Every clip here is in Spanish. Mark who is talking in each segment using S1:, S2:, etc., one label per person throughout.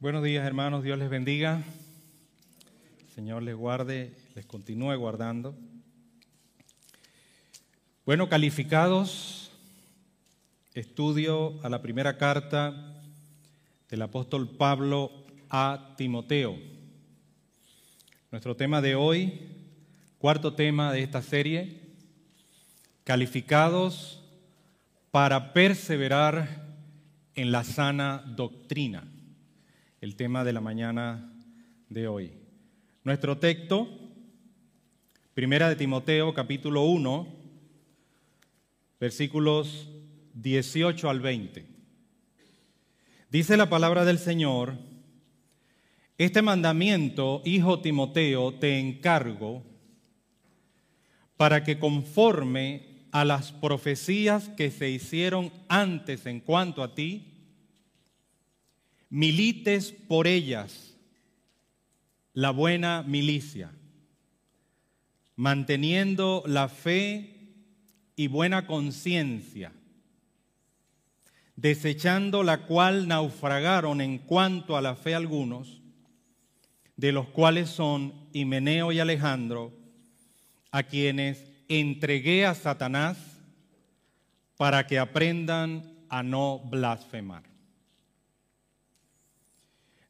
S1: Buenos días hermanos, Dios les bendiga. Señor les guarde, les continúe guardando. Bueno, calificados, estudio a la primera carta del apóstol Pablo a Timoteo. Nuestro tema de hoy, cuarto tema de esta serie, calificados para perseverar en la sana doctrina, el tema de la mañana de hoy. Nuestro texto, Primera de Timoteo, capítulo 1, versículos 18 al 20. Dice la palabra del Señor, este mandamiento, hijo Timoteo, te encargo para que conforme a las profecías que se hicieron antes en cuanto a ti, milites por ellas. La buena milicia, manteniendo la fe y buena conciencia, desechando la cual naufragaron en cuanto a la fe algunos, de los cuales son Himeneo y Alejandro, a quienes entregué a Satanás para que aprendan a no blasfemar.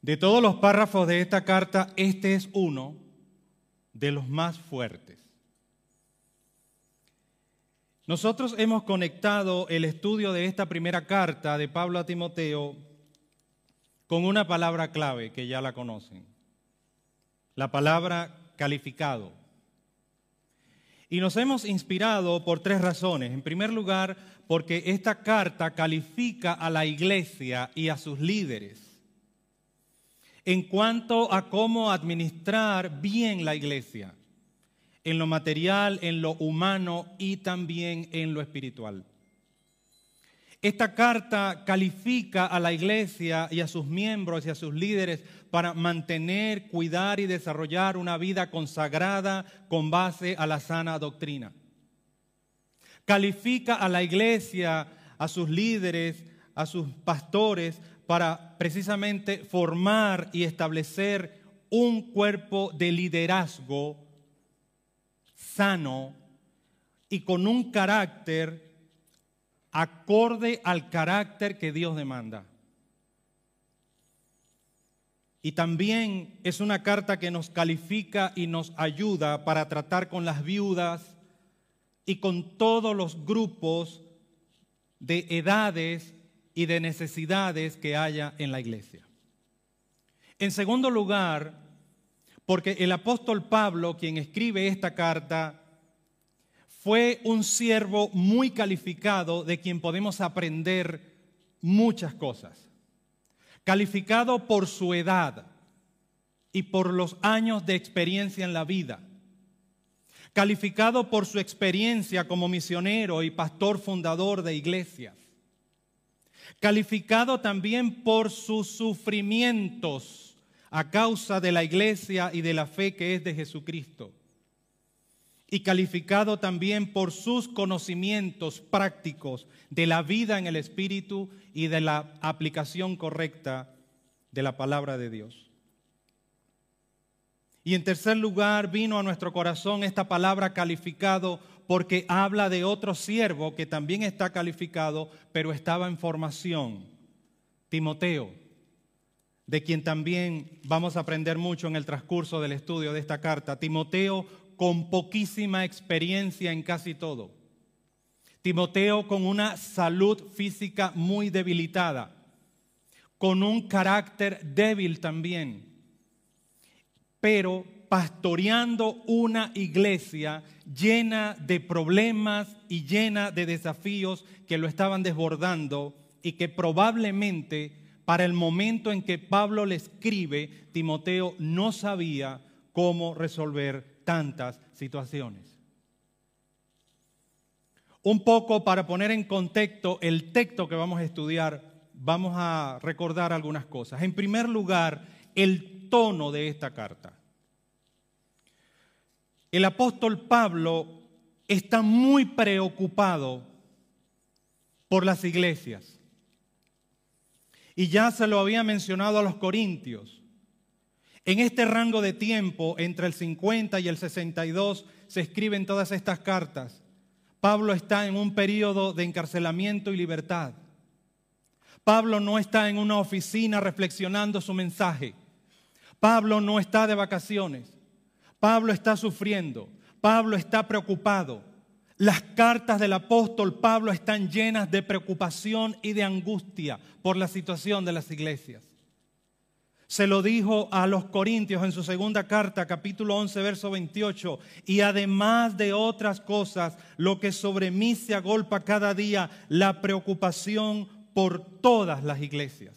S1: De todos los párrafos de esta carta, este es uno de los más fuertes. Nosotros hemos conectado el estudio de esta primera carta de Pablo a Timoteo con una palabra clave que ya la conocen, la palabra calificado. Y nos hemos inspirado por tres razones. En primer lugar, porque esta carta califica a la iglesia y a sus líderes en cuanto a cómo administrar bien la iglesia, en lo material, en lo humano y también en lo espiritual. Esta carta califica a la iglesia y a sus miembros y a sus líderes para mantener, cuidar y desarrollar una vida consagrada con base a la sana doctrina. Califica a la iglesia, a sus líderes, a sus pastores para precisamente formar y establecer un cuerpo de liderazgo sano y con un carácter acorde al carácter que Dios demanda. Y también es una carta que nos califica y nos ayuda para tratar con las viudas y con todos los grupos de edades y de necesidades que haya en la iglesia. En segundo lugar, porque el apóstol Pablo, quien escribe esta carta, fue un siervo muy calificado de quien podemos aprender muchas cosas. Calificado por su edad y por los años de experiencia en la vida. Calificado por su experiencia como misionero y pastor fundador de iglesias. Calificado también por sus sufrimientos a causa de la iglesia y de la fe que es de Jesucristo y calificado también por sus conocimientos prácticos de la vida en el Espíritu y de la aplicación correcta de la palabra de Dios. Y en tercer lugar vino a nuestro corazón esta palabra calificado porque habla de otro siervo que también está calificado, pero estaba en formación, Timoteo, de quien también vamos a aprender mucho en el transcurso del estudio de esta carta. Timoteo con poquísima experiencia en casi todo. Timoteo con una salud física muy debilitada, con un carácter débil también, pero pastoreando una iglesia llena de problemas y llena de desafíos que lo estaban desbordando y que probablemente para el momento en que Pablo le escribe, Timoteo no sabía cómo resolver tantas situaciones. Un poco para poner en contexto el texto que vamos a estudiar, vamos a recordar algunas cosas. En primer lugar, el tono de esta carta. El apóstol Pablo está muy preocupado por las iglesias. Y ya se lo había mencionado a los corintios. En este rango de tiempo, entre el 50 y el 62, se escriben todas estas cartas. Pablo está en un periodo de encarcelamiento y libertad. Pablo no está en una oficina reflexionando su mensaje. Pablo no está de vacaciones. Pablo está sufriendo. Pablo está preocupado. Las cartas del apóstol Pablo están llenas de preocupación y de angustia por la situación de las iglesias. Se lo dijo a los Corintios en su segunda carta, capítulo 11, verso 28. Y además de otras cosas, lo que sobre mí se agolpa cada día, la preocupación por todas las iglesias.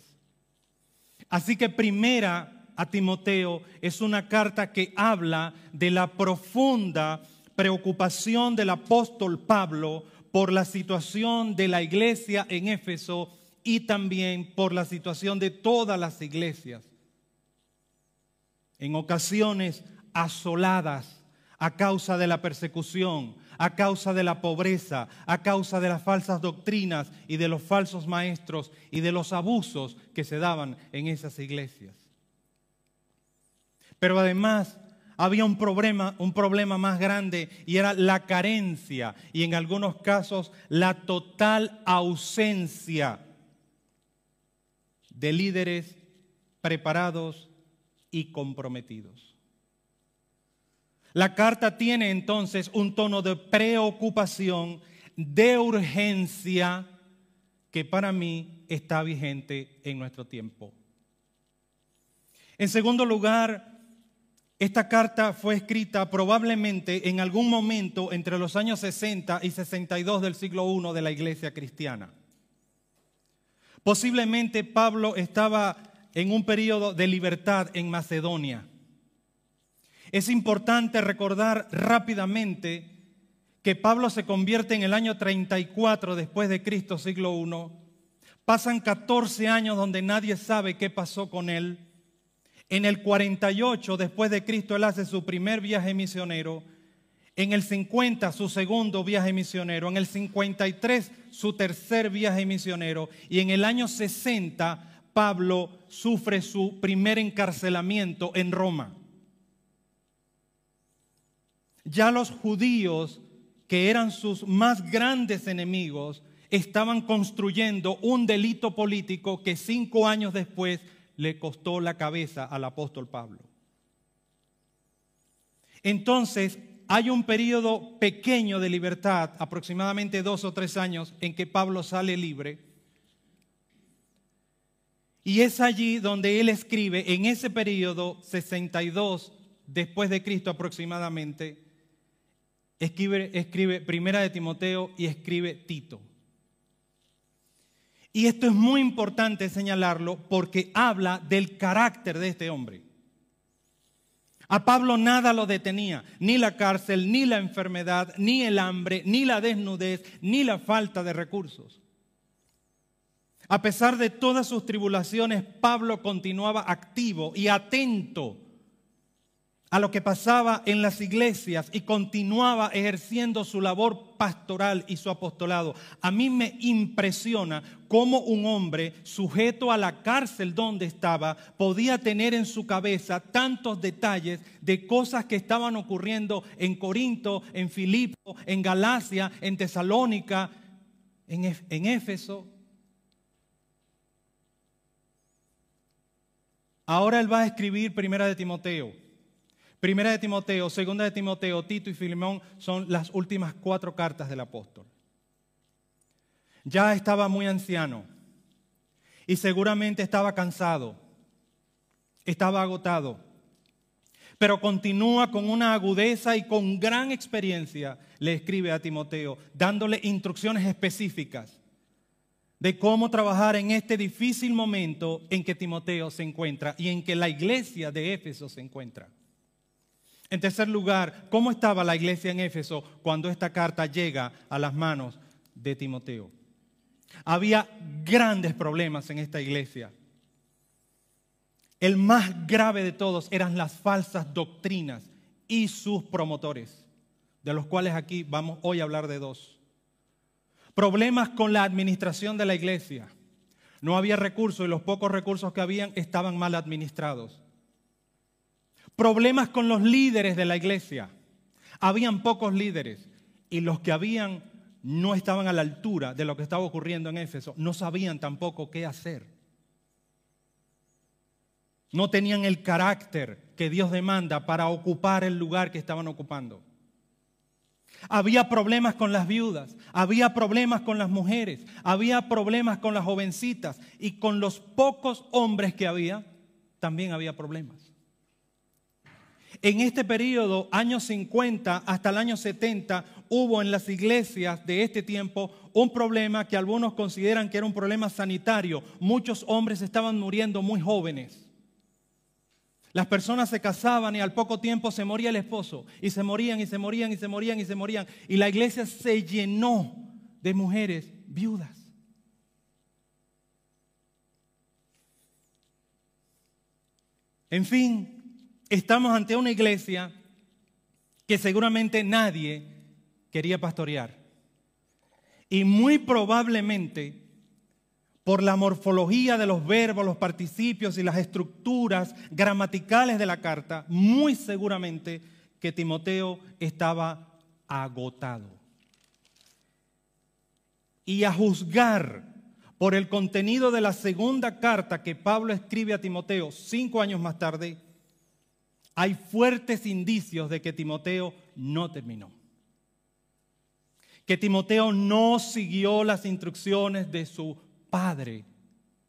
S1: Así que primera a Timoteo es una carta que habla de la profunda preocupación del apóstol Pablo por la situación de la iglesia en Éfeso y también por la situación de todas las iglesias. En ocasiones asoladas a causa de la persecución, a causa de la pobreza, a causa de las falsas doctrinas y de los falsos maestros y de los abusos que se daban en esas iglesias. Pero además había un problema, un problema más grande y era la carencia y en algunos casos la total ausencia de líderes preparados y comprometidos. La carta tiene entonces un tono de preocupación, de urgencia, que para mí está vigente en nuestro tiempo. En segundo lugar, esta carta fue escrita probablemente en algún momento entre los años 60 y 62 del siglo I de la iglesia cristiana. Posiblemente Pablo estaba en un periodo de libertad en Macedonia. Es importante recordar rápidamente que Pablo se convierte en el año 34 después de Cristo, siglo I. Pasan 14 años donde nadie sabe qué pasó con él. En el 48 después de Cristo él hace su primer viaje misionero. En el 50 su segundo viaje misionero. En el 53 su tercer viaje misionero. Y en el año 60 Pablo sufre su primer encarcelamiento en Roma. Ya los judíos, que eran sus más grandes enemigos, estaban construyendo un delito político que cinco años después le costó la cabeza al apóstol Pablo. Entonces, hay un periodo pequeño de libertad, aproximadamente dos o tres años, en que Pablo sale libre. Y es allí donde él escribe, en ese periodo, 62 después de Cristo aproximadamente, escribe, escribe Primera de Timoteo y escribe Tito. Y esto es muy importante señalarlo porque habla del carácter de este hombre. A Pablo nada lo detenía, ni la cárcel, ni la enfermedad, ni el hambre, ni la desnudez, ni la falta de recursos. A pesar de todas sus tribulaciones, Pablo continuaba activo y atento a lo que pasaba en las iglesias y continuaba ejerciendo su labor pastoral y su apostolado. A mí me impresiona cómo un hombre sujeto a la cárcel donde estaba podía tener en su cabeza tantos detalles de cosas que estaban ocurriendo en Corinto, en Filipo, en Galacia, en Tesalónica, en, Éfeso. Ahora él va a escribir Primera de Timoteo. Primera de Timoteo, segunda de Timoteo, Tito y Filemón son las últimas cuatro cartas del apóstol. Ya estaba muy anciano y seguramente estaba cansado, estaba agotado, pero continúa con una agudeza y con gran experiencia, le escribe a Timoteo, dándole instrucciones específicas de cómo trabajar en este difícil momento en que Timoteo se encuentra y en que la iglesia de Éfeso se encuentra. En tercer lugar, ¿cómo estaba la iglesia en Éfeso cuando esta carta llega a las manos de Timoteo? Había grandes problemas en esta iglesia. El más grave de todos eran las falsas doctrinas y sus promotores, de los cuales aquí vamos hoy a hablar de dos. Problemas con la administración de la iglesia, No había recursos y los pocos recursos que habían estaban mal administrados. Problemas con los líderes de la iglesia. Habían pocos líderes y los que habían no estaban a la altura de lo que estaba ocurriendo en Éfeso. No sabían tampoco qué hacer. No tenían el carácter que Dios demanda para ocupar el lugar que estaban ocupando. Había problemas con las viudas, había problemas con las mujeres, había problemas con las jovencitas y con los pocos hombres que había, también había problemas. En este periodo, años 50 hasta el año 70, hubo en las iglesias de este tiempo un problema que algunos consideran que era un problema sanitario. Muchos hombres estaban muriendo muy jóvenes. Las personas se casaban y al poco tiempo se moría el esposo y se morían y se morían y se morían y se morían. Y la iglesia se llenó de mujeres viudas. En fin, estamos ante una iglesia que seguramente nadie quería pastorear. Y muy probablemente por la morfología de los verbos, los participios y las estructuras gramaticales de la carta, muy seguramente que Timoteo estaba agotado. Y a juzgar por el contenido de la segunda carta que Pablo escribe a Timoteo cinco años más tarde, hay fuertes indicios de que Timoteo no terminó. Que Timoteo no siguió las instrucciones de su padre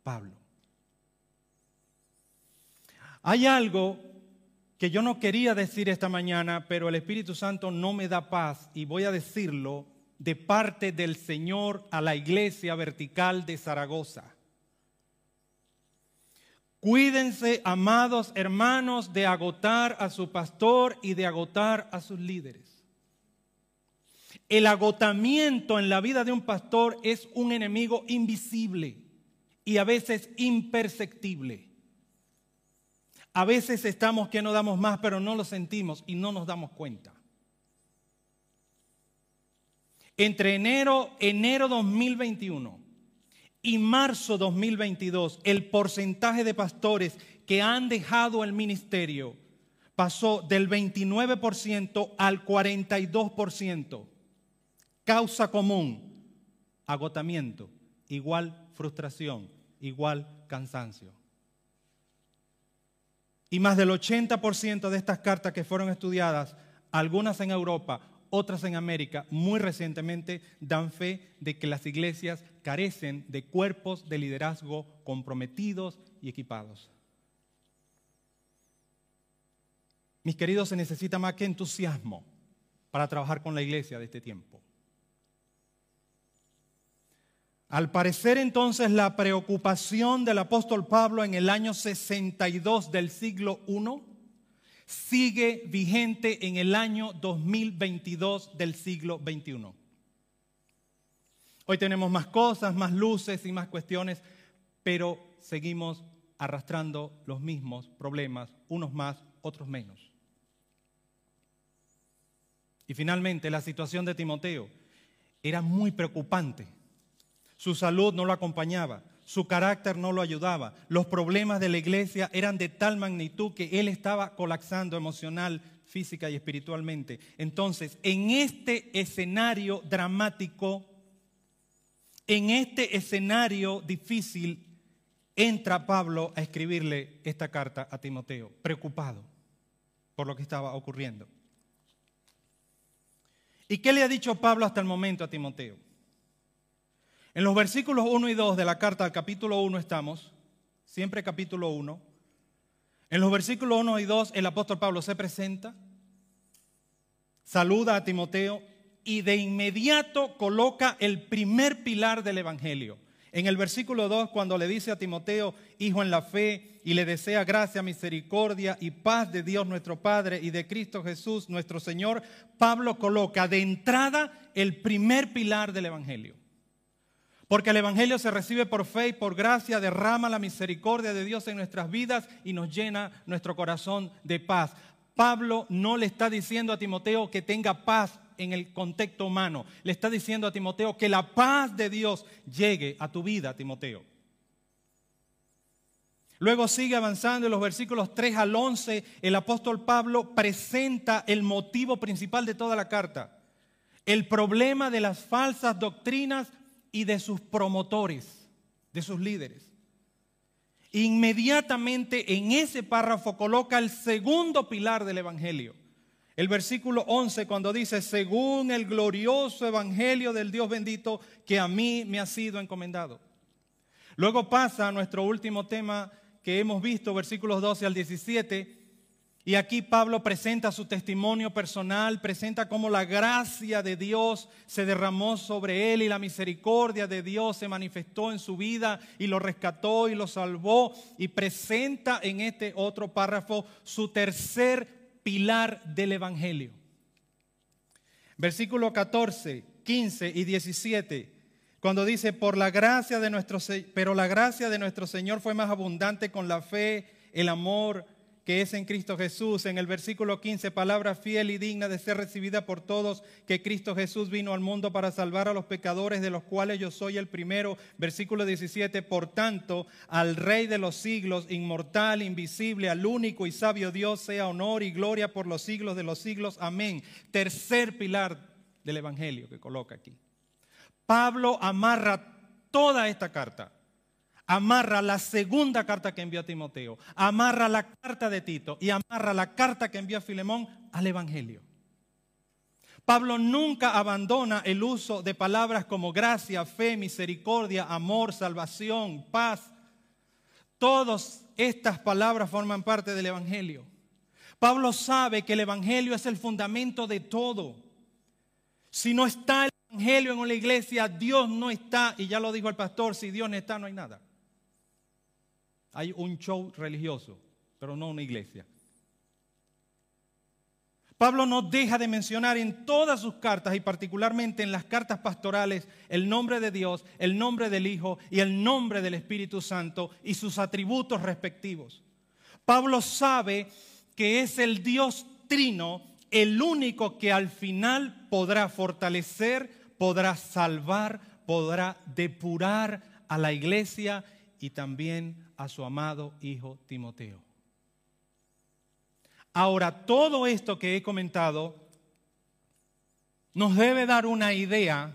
S1: Pablo. Hay algo que yo no quería decir esta mañana, pero el Espíritu Santo no me da paz y voy a decirlo de parte del Señor a la iglesia vertical de Zaragoza. Cuídense, amados hermanos, de agotar a su pastor y de agotar a sus líderes. El agotamiento en la vida de un pastor es un enemigo invisible y a veces imperceptible. A veces estamos que no damos más, pero no lo sentimos y no nos damos cuenta. Entre enero, enero 2021 y marzo 2022, el porcentaje de pastores que han dejado el ministerio pasó del 29% al 42%. Causa común, agotamiento, igual frustración, igual cansancio. Y más del 80% de estas cartas que fueron estudiadas, algunas en Europa, otras en América, muy recientemente, dan fe de que las iglesias carecen de cuerpos de liderazgo comprometidos y equipados. Mis queridos, se necesita más que entusiasmo para trabajar con la iglesia de este tiempo. Al parecer entonces la preocupación del apóstol Pablo en el año 62 del siglo I sigue vigente en el año 2022 del siglo XXI. Hoy tenemos más cosas, más luces y más cuestiones, pero seguimos arrastrando los mismos problemas, unos más, otros menos. Y finalmente la situación de Timoteo era muy preocupante su salud no lo acompañaba, su carácter no lo ayudaba. Los problemas de la iglesia eran de tal magnitud que él estaba colapsando emocional, física y espiritualmente. Entonces, en este escenario dramático, en este escenario difícil, entra Pablo a escribirle esta carta a Timoteo, preocupado por lo que estaba ocurriendo. ¿Y qué le ha dicho Pablo hasta el momento a Timoteo? En los versículos 1 y 2 de la carta al capítulo 1 estamos, siempre capítulo 1. En los versículos 1 y 2 el apóstol Pablo se presenta, saluda a Timoteo y de inmediato coloca el primer pilar del Evangelio. En el versículo 2, cuando le dice a Timoteo, hijo en la fe, y le desea gracia, misericordia y paz de Dios nuestro Padre y de Cristo Jesús nuestro Señor, Pablo coloca de entrada el primer pilar del Evangelio. Porque el Evangelio se recibe por fe y por gracia, derrama la misericordia de Dios en nuestras vidas y nos llena nuestro corazón de paz. Pablo no le está diciendo a Timoteo que tenga paz en el contexto humano. Le está diciendo a Timoteo que la paz de Dios llegue a tu vida, Timoteo. Luego sigue avanzando en los versículos 3 al 11, el apóstol Pablo presenta el motivo principal de toda la carta, el problema de las falsas doctrinas y de sus promotores, de sus líderes. Inmediatamente en ese párrafo coloca el segundo pilar del Evangelio. El versículo 11 cuando dice, según el glorioso Evangelio del Dios bendito que a mí me ha sido encomendado. Luego pasa a nuestro último tema que hemos visto, versículos 12 al 17. Y aquí Pablo presenta su testimonio personal, presenta cómo la gracia de Dios se derramó sobre él y la misericordia de Dios se manifestó en su vida y lo rescató y lo salvó. Y presenta en este otro párrafo su tercer pilar del Evangelio. Versículo 14, 15 y 17 cuando dice, por la gracia de nuestro, pero la gracia de nuestro Señor fue más abundante con la fe, el amor que es en Cristo Jesús. En el versículo 15, palabra fiel y digna de ser recibida por todos, que Cristo Jesús vino al mundo para salvar a los pecadores, de los cuales yo soy el primero. Versículo 17, por tanto, al Rey de los siglos, inmortal, invisible, al único y sabio Dios, sea honor y gloria por los siglos de los siglos. Amén. Tercer pilar del Evangelio que coloca aquí. Pablo amarra toda esta carta. Amarra la segunda carta que envió a Timoteo, amarra la carta de Tito y amarra la carta que envió a Filemón al Evangelio. Pablo nunca abandona el uso de palabras como gracia, fe, misericordia, amor, salvación, paz. Todas estas palabras forman parte del Evangelio. Pablo sabe que el Evangelio es el fundamento de todo. Si no está el Evangelio en la iglesia, Dios no está, y ya lo dijo el pastor, si Dios no está, no hay nada. Hay un show religioso, pero no una iglesia. Pablo no deja de mencionar en todas sus cartas y particularmente en las cartas pastorales el nombre de Dios, el nombre del Hijo y el nombre del Espíritu Santo y sus atributos respectivos. Pablo sabe que es el Dios trino el único que al final podrá fortalecer, podrá salvar, podrá depurar a la iglesia y también a su amado hijo Timoteo. Ahora, todo esto que he comentado nos debe dar una idea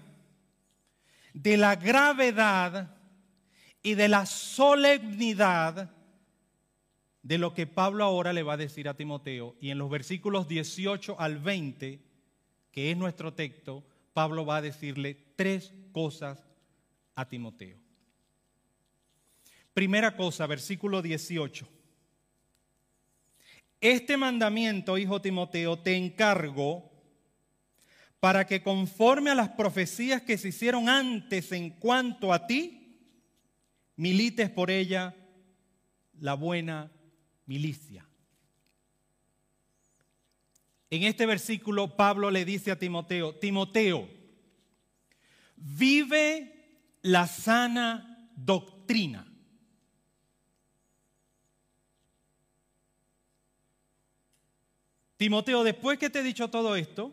S1: de la gravedad y de la solemnidad de lo que Pablo ahora le va a decir a Timoteo. Y en los versículos 18 al 20, que es nuestro texto, Pablo va a decirle tres cosas a Timoteo. Primera cosa, versículo 18. Este mandamiento, hijo Timoteo, te encargo para que conforme a las profecías que se hicieron antes en cuanto a ti, milites por ella la buena milicia. En este versículo Pablo le dice a Timoteo, Timoteo, vive la sana doctrina. Timoteo, después que te he dicho todo esto,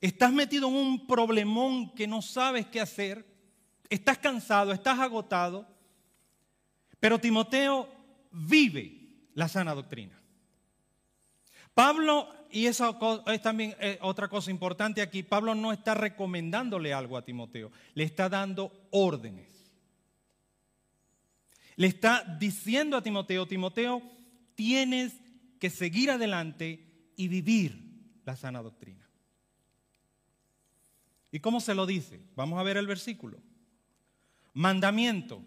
S1: estás metido en un problemón que no sabes qué hacer, estás cansado, estás agotado, pero Timoteo, vive la sana doctrina. Pablo, y eso es también eh, otra cosa importante aquí, Pablo no está recomendándole algo a Timoteo, le está dando órdenes. Le está diciendo a Timoteo, Timoteo, tienes que seguir adelante y vivir la sana doctrina. ¿Y cómo se lo dice? Vamos a ver el versículo. Mandamiento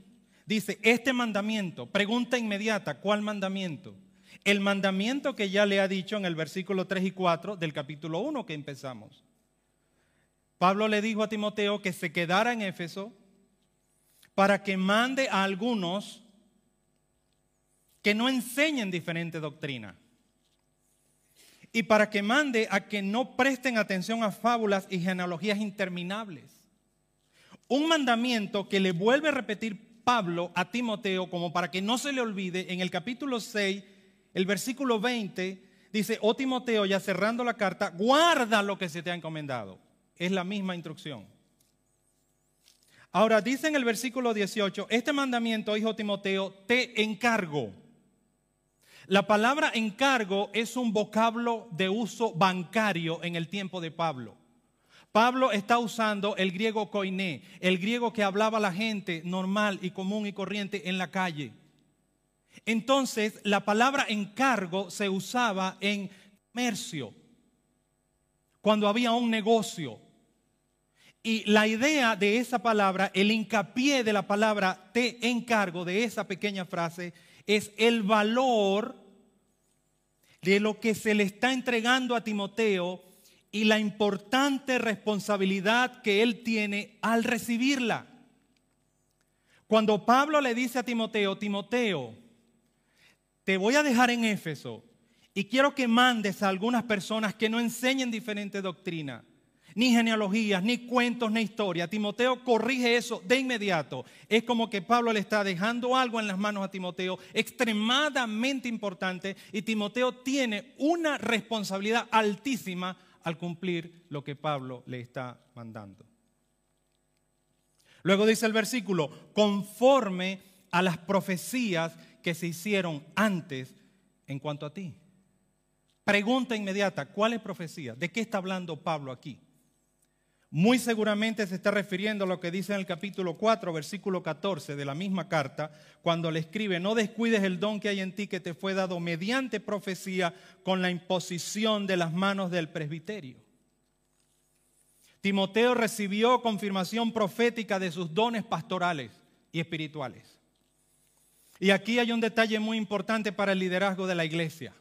S1: Dice, este mandamiento, pregunta inmediata, ¿cuál mandamiento? El mandamiento que ya le ha dicho en el versículo 3 y 4 del capítulo 1 que empezamos. Pablo le dijo a Timoteo que se quedara en Éfeso para que mande a algunos que no enseñen diferente doctrina. Y para que mande a que no presten atención a fábulas y genealogías interminables. Un mandamiento que le vuelve a repetir Pablo a Timoteo, como para que no se le olvide, en el capítulo 6, el versículo 20, dice, oh Timoteo, ya cerrando la carta, guarda lo que se te ha encomendado. Es la misma instrucción. Ahora dice en el versículo 18, este mandamiento, hijo Timoteo, te encargo. La palabra encargo es un vocablo de uso bancario en el tiempo de Pablo. Pablo está usando el griego koiné, el griego que hablaba la gente normal y común y corriente en la calle. Entonces, la palabra encargo se usaba en comercio, cuando había un negocio. Y la idea de esa palabra, el hincapié de la palabra te encargo, de esa pequeña frase, es el valor de lo que se le está entregando a Timoteo y la importante responsabilidad que él tiene al recibirla. Cuando Pablo le dice a Timoteo, Timoteo, te voy a dejar en Éfeso y quiero que mandes a algunas personas que no enseñen diferente doctrina ni genealogías, ni cuentos, ni historia. Timoteo corrige eso de inmediato. Es como que Pablo le está dejando algo en las manos a Timoteo extremadamente importante y Timoteo tiene una responsabilidad altísima al cumplir lo que Pablo le está mandando. Luego dice el versículo, conforme a las profecías que se hicieron antes en cuanto a ti. Pregunta inmediata, ¿cuál es profecía? ¿De qué está hablando Pablo aquí? Muy seguramente se está refiriendo a lo que dice en el capítulo 4, versículo 14 de la misma carta, cuando le escribe, no descuides el don que hay en ti que te fue dado mediante profecía con la imposición de las manos del presbiterio. Timoteo recibió confirmación profética de sus dones pastorales y espirituales. Y aquí hay un detalle muy importante para el liderazgo de la iglesia.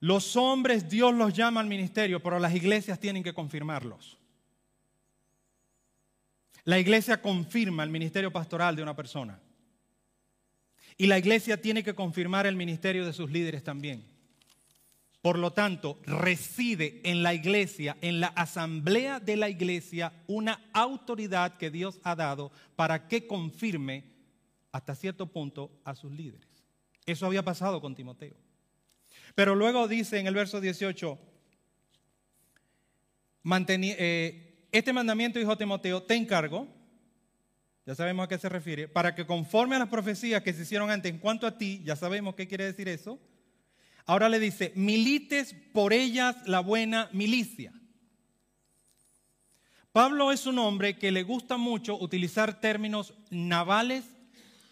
S1: Los hombres Dios los llama al ministerio, pero las iglesias tienen que confirmarlos. La iglesia confirma el ministerio pastoral de una persona. Y la iglesia tiene que confirmar el ministerio de sus líderes también. Por lo tanto, reside en la iglesia, en la asamblea de la iglesia, una autoridad que Dios ha dado para que confirme hasta cierto punto a sus líderes. Eso había pasado con Timoteo. Pero luego dice en el verso 18, eh, este mandamiento, hijo Timoteo, te encargo, ya sabemos a qué se refiere, para que conforme a las profecías que se hicieron antes en cuanto a ti, ya sabemos qué quiere decir eso, ahora le dice, milites por ellas la buena milicia. Pablo es un hombre que le gusta mucho utilizar términos navales,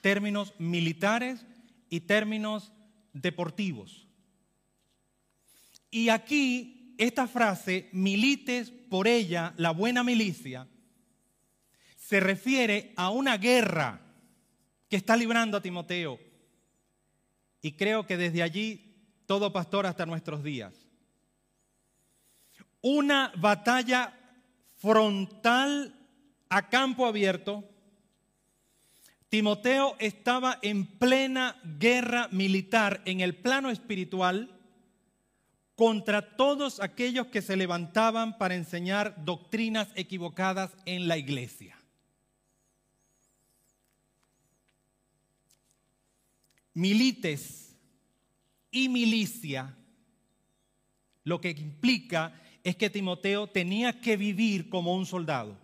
S1: términos militares y términos deportivos. Y aquí esta frase, milites por ella la buena milicia, se refiere a una guerra que está librando a Timoteo. Y creo que desde allí todo pastor hasta nuestros días. Una batalla frontal a campo abierto. Timoteo estaba en plena guerra militar en el plano espiritual contra todos aquellos que se levantaban para enseñar doctrinas equivocadas en la iglesia. Milites y milicia, lo que implica es que Timoteo tenía que vivir como un soldado.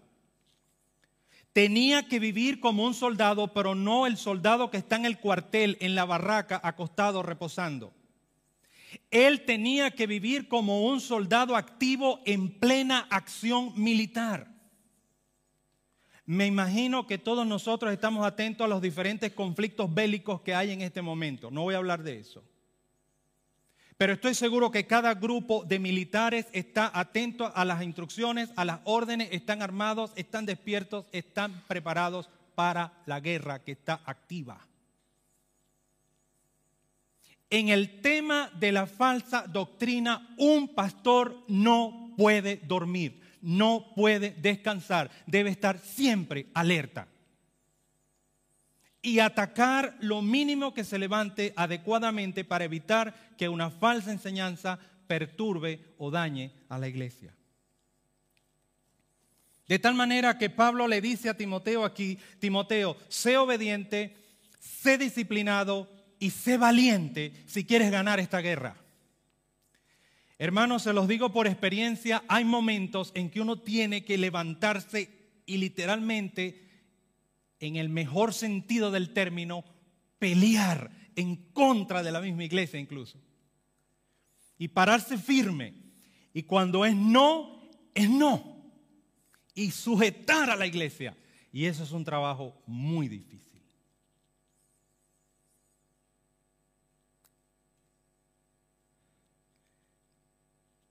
S1: Tenía que vivir como un soldado, pero no el soldado que está en el cuartel, en la barraca, acostado, reposando. Él tenía que vivir como un soldado activo en plena acción militar. Me imagino que todos nosotros estamos atentos a los diferentes conflictos bélicos que hay en este momento. No voy a hablar de eso. Pero estoy seguro que cada grupo de militares está atento a las instrucciones, a las órdenes, están armados, están despiertos, están preparados para la guerra que está activa. En el tema de la falsa doctrina, un pastor no puede dormir, no puede descansar, debe estar siempre alerta y atacar lo mínimo que se levante adecuadamente para evitar que una falsa enseñanza perturbe o dañe a la iglesia. De tal manera que Pablo le dice a Timoteo aquí, Timoteo, sé obediente, sé disciplinado, y sé valiente si quieres ganar esta guerra. Hermanos, se los digo por experiencia, hay momentos en que uno tiene que levantarse y literalmente, en el mejor sentido del término, pelear en contra de la misma iglesia incluso. Y pararse firme. Y cuando es no, es no. Y sujetar a la iglesia. Y eso es un trabajo muy difícil.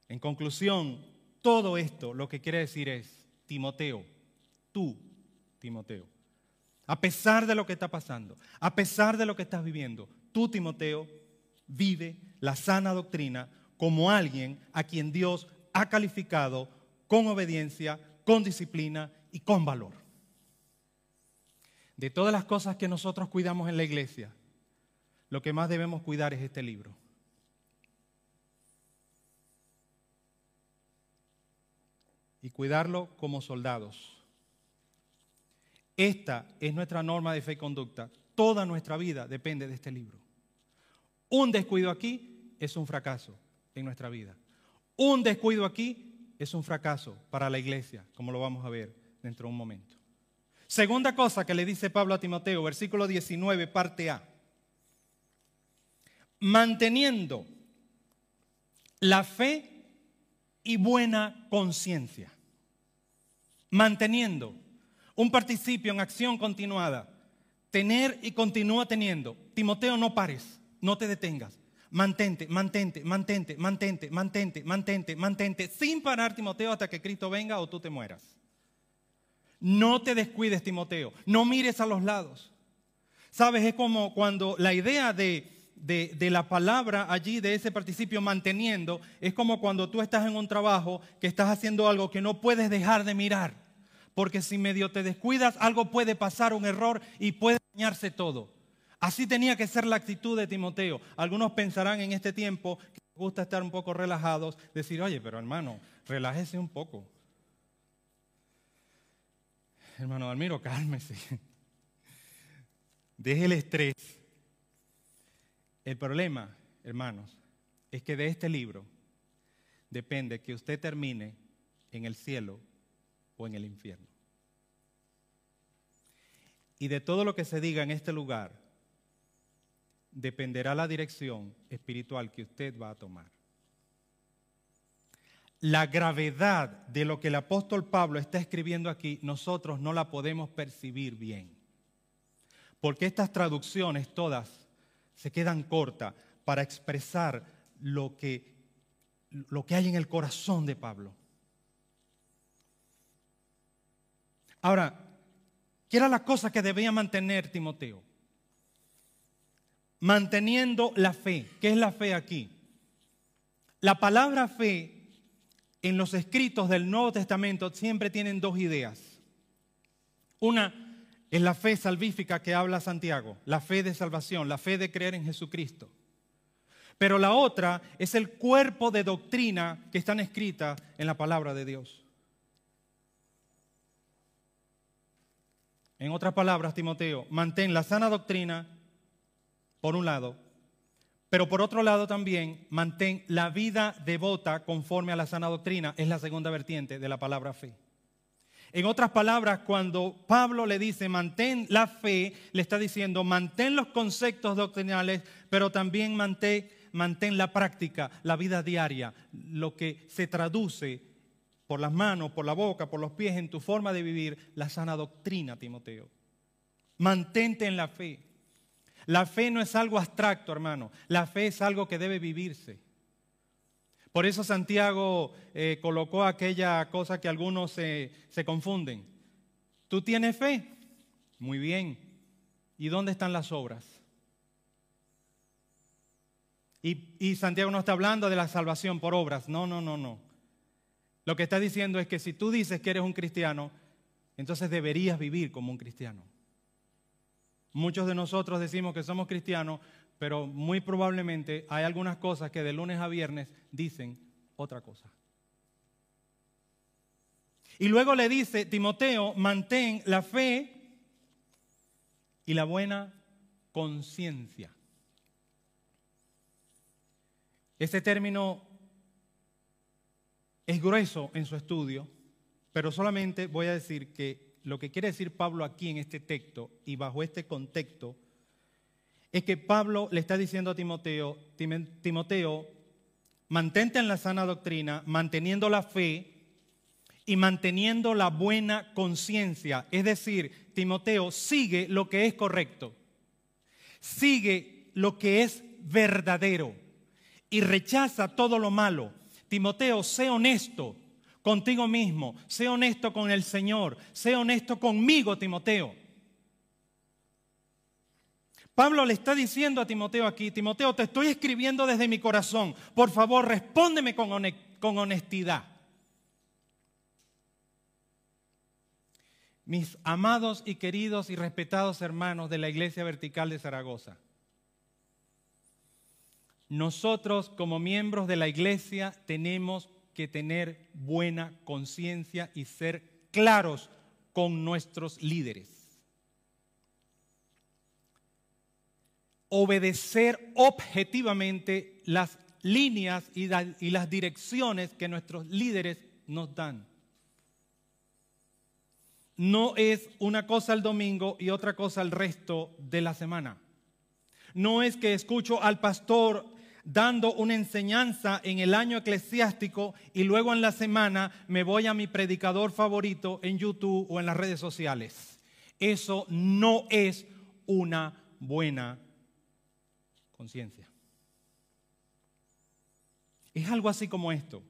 S1: En conclusión, todo esto lo que quiere decir es, Timoteo, tú, Timoteo, a pesar de lo que está pasando, a pesar de lo que estás viviendo, tú, Timoteo, vive la sana doctrina como alguien a quien Dios ha calificado con obediencia, con disciplina y con valor. De todas las cosas que nosotros cuidamos en la iglesia, lo que más debemos cuidar es este libro. Y cuidarlo como soldados. Esta es nuestra norma de fe y conducta. Toda nuestra vida depende de este libro. Un descuido aquí es un fracaso en nuestra vida. Un descuido aquí es un fracaso para la iglesia, como lo vamos a ver dentro de un momento. Segunda cosa que le dice Pablo a Timoteo, versículo 19, parte A. Manteniendo la fe y buena conciencia. Manteniendo un participio en acción continuada. Tener y continúa teniendo. Timoteo, no pares, no te detengas. Mantente, mantente, mantente, mantente, mantente, mantente, mantente, sin parar, Timoteo, hasta que Cristo venga o tú te mueras. No te descuides, Timoteo. No mires a los lados. Sabes, es como cuando la idea de de, la palabra allí, de ese participio manteniendo, es como cuando tú estás en un trabajo que estás haciendo algo que no puedes dejar de mirar. Porque si medio te descuidas, algo puede pasar, un error, y puede dañarse todo. Así tenía que ser la actitud de Timoteo. Algunos pensarán en este tiempo que les gusta estar un poco relajados, decir, oye, pero hermano, relájese un poco. Hermano Almiro, cálmese. Deje el estrés el problema, hermanos, es que de este libro depende que usted termine en el cielo o en el infierno. Y de todo lo que se diga en este lugar dependerá la dirección espiritual que usted va a tomar. La gravedad de lo que el apóstol Pablo está escribiendo aquí, nosotros no la podemos percibir bien. Porque estas traducciones todas se quedan cortas para expresar lo que, lo que hay en el corazón de Pablo. Ahora, ¿qué era la cosa que debía mantener Timoteo? Manteniendo la fe. ¿Qué es la fe aquí? La palabra fe en los escritos del Nuevo Testamento siempre tienen dos ideas. Una es la fe salvífica que habla Santiago, la fe de salvación, la fe de creer en Jesucristo. Pero la otra es el cuerpo de doctrina que están escritas en la palabra de Dios. En otras palabras, Timoteo, mantén la sana doctrina por un lado, pero por otro lado también mantén la vida devota conforme a la sana doctrina, es la segunda vertiente de la palabra fe. En otras palabras, cuando Pablo le dice mantén la fe, le está diciendo mantén los conceptos doctrinales, pero también mantén, la práctica, la vida diaria, lo que se traduce por las manos, por la boca, por los pies, en tu forma de vivir, la sana doctrina, Timoteo. Mantente en la fe. La fe no es algo abstracto, hermano. La fe es algo que debe vivirse. Por eso Santiago eh, colocó aquella cosa que algunos se, confunden. ¿Tú tienes fe? Muy bien. ¿Y dónde están las obras? Y, y, Santiago no está hablando de la salvación por obras. No, no, no, no. Lo que está diciendo es que si tú dices que eres un cristiano, entonces deberías vivir como un cristiano. Muchos de nosotros decimos que somos cristianos, pero muy probablemente hay algunas cosas que de lunes a viernes dicen otra cosa. Y luego le dice, Timoteo, mantén la fe y la buena conciencia. Este término es grueso en su estudio, pero solamente voy a decir que lo que quiere decir Pablo aquí en este texto y bajo este contexto es que Pablo le está diciendo a Timoteo, Timoteo, mantente en la sana doctrina, manteniendo la fe y manteniendo la buena conciencia. Es decir, Timoteo, sigue lo que es correcto, sigue lo que es verdadero y rechaza todo lo malo. Timoteo, sé honesto contigo mismo, sé honesto con el Señor, sé honesto conmigo, Timoteo. Pablo le está diciendo a Timoteo aquí, Timoteo, te estoy escribiendo desde mi corazón, por favor, respóndeme con, honestidad. Mis amados y queridos y respetados hermanos de la Iglesia Vertical de Zaragoza, nosotros como miembros de la Iglesia tenemos que tener buena conciencia y ser claros con nuestros líderes. obedecer objetivamente las líneas y, las direcciones que nuestros líderes nos dan. No es una cosa el domingo y otra cosa el resto de la semana. No es que escucho al pastor dando una enseñanza en el año eclesiástico y luego en la semana me voy a mi predicador favorito en YouTube o en las redes sociales. Eso no es una buena conciencia. Es algo así como esto.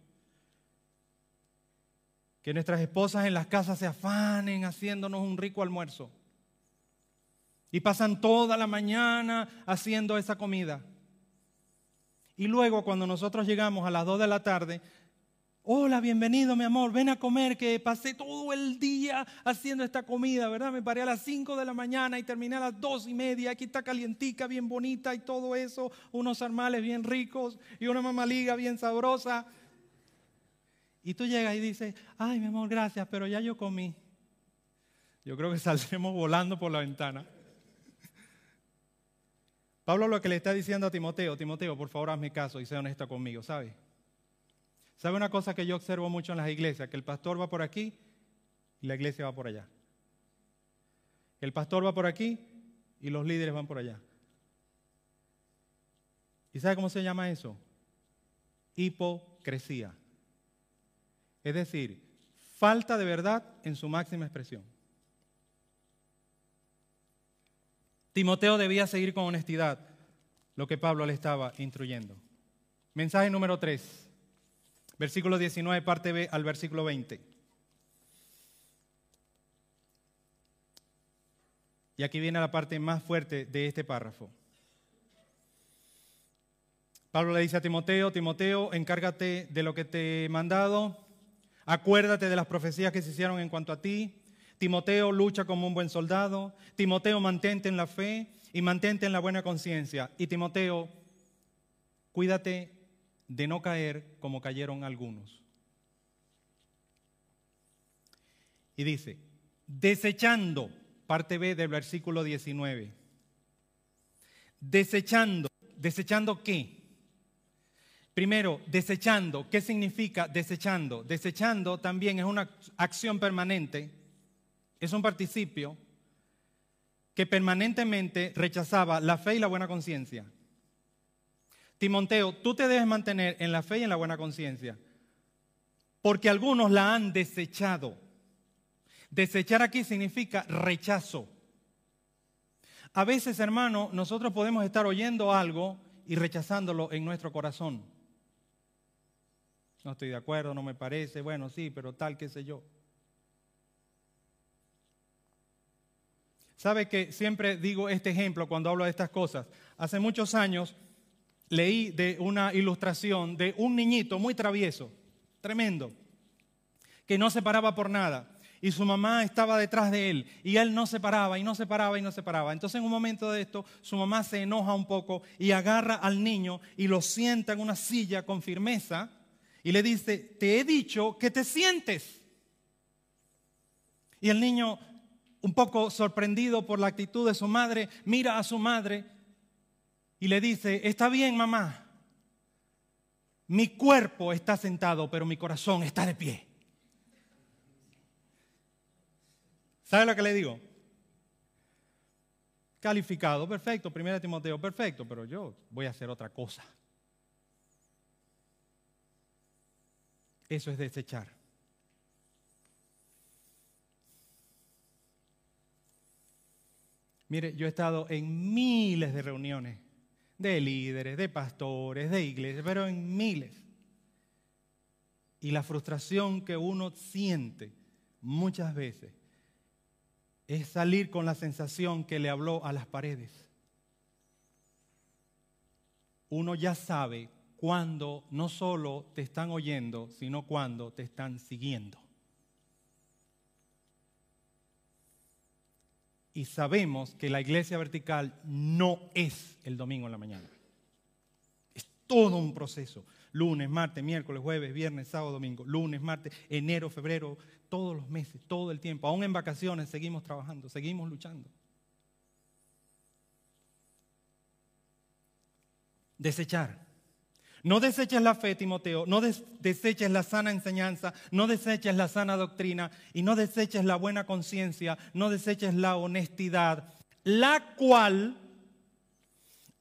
S1: Que nuestras esposas en las casas se afanen haciéndonos un rico almuerzo. Y pasan toda la mañana haciendo esa comida. Y luego cuando nosotros llegamos a las 2 de la tarde, Hola, bienvenido mi amor, ven a comer que pasé todo el día haciendo esta comida, ¿verdad? Me paré a las 5 de la mañana y terminé a las 2 y media, aquí está calientica, bien bonita y todo eso, unos armales bien ricos y una mamaliga bien sabrosa. Y tú llegas y dices, ay mi amor, gracias, pero ya yo comí. Yo creo que saldremos volando por la ventana. Pablo lo que le está diciendo a Timoteo, Timoteo, por favor hazme caso y sea honesto conmigo, ¿sabes? ¿Sabe una cosa que yo observo mucho en las iglesias? Que el pastor va por aquí y la iglesia va por allá. El pastor va por aquí y los líderes van por allá. ¿Y sabe cómo se llama eso? Hipocresía. Es decir, falta de verdad en su máxima expresión. Timoteo debía seguir con honestidad lo que Pablo le estaba instruyendo. Mensaje número 3 versículo 19, parte B, al versículo 20. Y aquí viene la parte más fuerte de este párrafo. Pablo le dice a Timoteo, Timoteo, encárgate de lo que te he mandado, acuérdate de las profecías que se hicieron en cuanto a ti. Timoteo, lucha como un buen soldado. Timoteo, mantente en la fe y mantente en la buena conciencia. Y Timoteo, cuídate de no caer como cayeron algunos. Y dice, desechando, parte B del versículo 19, desechando, desechando qué? Primero, desechando, ¿qué significa desechando? Desechando también es una acción permanente, es un participio que permanentemente rechazaba la fe y la buena conciencia. Timoteo, tú te debes mantener en la fe y en la buena conciencia, porque algunos la han desechado. Desechar aquí significa rechazo. A veces, hermano, nosotros podemos estar oyendo algo y rechazándolo en nuestro corazón. No estoy de acuerdo, no me parece, bueno, sí, pero tal, qué sé yo. ¿Sabe que siempre digo este ejemplo cuando hablo de estas cosas? Hace muchos años leí de una ilustración de un niñito muy travieso, tremendo, que no se paraba por nada. Y su mamá estaba detrás de él y él no se paraba y no se paraba y no se paraba. Entonces en un momento de esto su mamá se enoja un poco y agarra al niño y lo sienta en una silla con firmeza y le dice, te he dicho que te sientes. Y el niño, un poco sorprendido por la actitud de su madre, mira a su madre y le dice, está bien mamá, mi cuerpo está sentado, pero mi corazón está de pie. ¿Sabe lo que le digo? Calificado, perfecto. Primera Timoteo, perfecto. Pero yo voy a hacer otra cosa. Eso es desechar. Mire, yo he estado en miles de reuniones de líderes, de pastores, de iglesias, pero en miles. Y la frustración que uno siente muchas veces es salir con la sensación que le habló a las paredes. Uno ya sabe cuándo no solo te están oyendo, sino cuándo te están siguiendo. Y sabemos que la iglesia vertical no es el domingo en la mañana. Es todo un proceso. Lunes, martes, miércoles, jueves, viernes, sábado, domingo. Lunes, martes, enero, febrero, todos los meses, todo el tiempo. Aún en vacaciones seguimos trabajando, seguimos luchando. Desechar. No deseches la fe, Timoteo, no deseches la sana enseñanza, no deseches la sana doctrina y no deseches la buena conciencia, no deseches la honestidad, la cual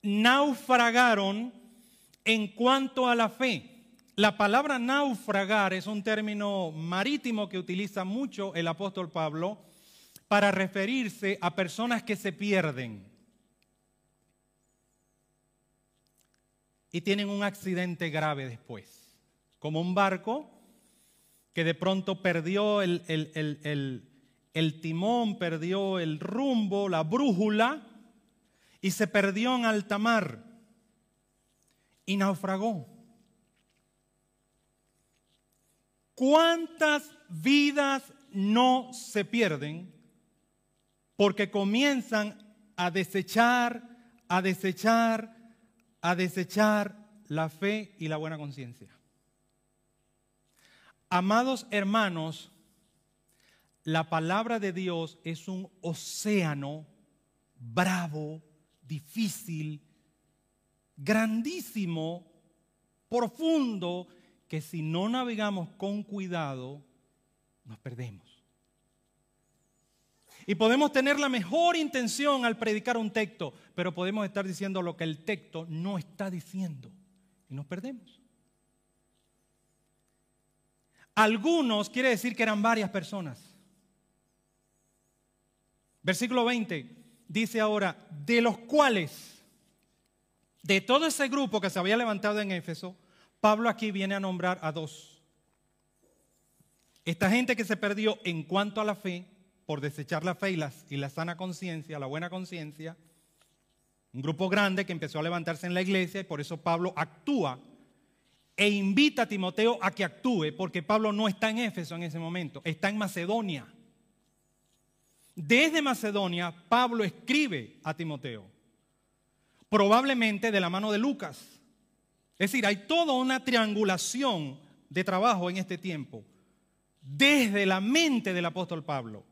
S1: naufragaron en cuanto a la fe. La palabra naufragar es un término marítimo que utiliza mucho el apóstol Pablo para referirse a personas que se pierden y tienen un accidente grave después, como un barco que de pronto perdió el, timón, perdió el rumbo, la brújula y se perdió en alta mar y naufragó. ¿Cuántas vidas no se pierden porque comienzan a desechar, a desechar, a desechar la fe y la buena conciencia? Amados hermanos, la palabra de Dios es un océano bravo, difícil, grandísimo, profundo, que si no navegamos con cuidado, nos perdemos. Y podemos tener la mejor intención al predicar un texto, pero podemos estar diciendo lo que el texto no está diciendo y nos perdemos. Algunos quiere decir que eran varias personas. Versículo 20 dice ahora, de los cuales, de todo ese grupo que se había levantado en Éfeso, Pablo aquí viene a nombrar a dos. Esta gente que se perdió en cuanto a la fe, por desechar la fe y y la sana conciencia, la buena conciencia, un grupo grande que empezó a levantarse en la iglesia y por eso Pablo actúa e invita a Timoteo a que actúe, porque Pablo no está en Éfeso en ese momento, está en Macedonia. Desde Macedonia, Pablo escribe a Timoteo, probablemente de la mano de Lucas. Es decir, hay toda una triangulación de trabajo en este tiempo, desde la mente del apóstol Pablo,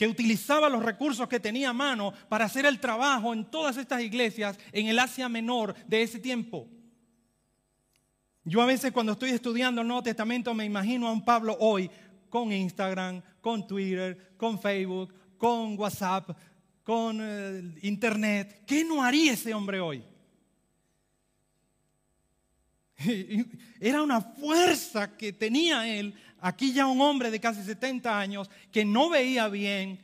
S1: que utilizaba los recursos que tenía a mano para hacer el trabajo en todas estas iglesias en el Asia Menor de ese tiempo. Yo a veces cuando estoy estudiando el Nuevo Testamento me imagino a un Pablo hoy con Instagram, con Twitter, con Facebook, con WhatsApp, con eh, Internet. ¿Qué no haría ese hombre hoy? Era una fuerza que tenía él, aquí ya un hombre de casi 70 años, que no veía bien,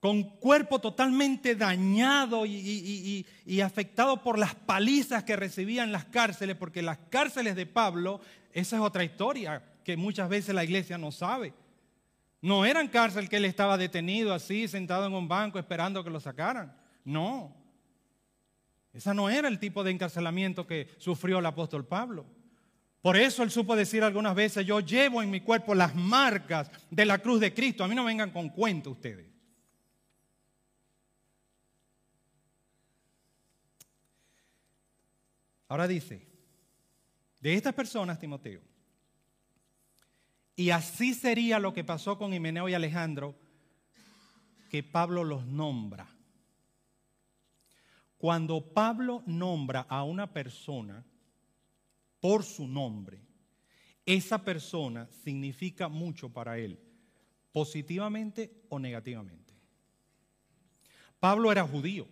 S1: con cuerpo totalmente dañado y, afectado por las palizas que recibía en las cárceles, porque las cárceles de Pablo, esa es otra historia que muchas veces la iglesia no sabe. No eran cárceles que él estaba detenido así, sentado en un banco esperando que lo sacaran. No, esa no era el tipo de encarcelamiento que sufrió el apóstol Pablo. Por eso él supo decir algunas veces, yo llevo en mi cuerpo las marcas de la cruz de Cristo. A mí no vengan con cuento ustedes. Ahora dice, de estas personas, Timoteo, y así sería lo que pasó con Himeneo y Alejandro, que Pablo los nombra. Cuando Pablo nombra a una persona por su nombre, esa persona significa mucho para él. positivamente o negativamente. Pablo era judío.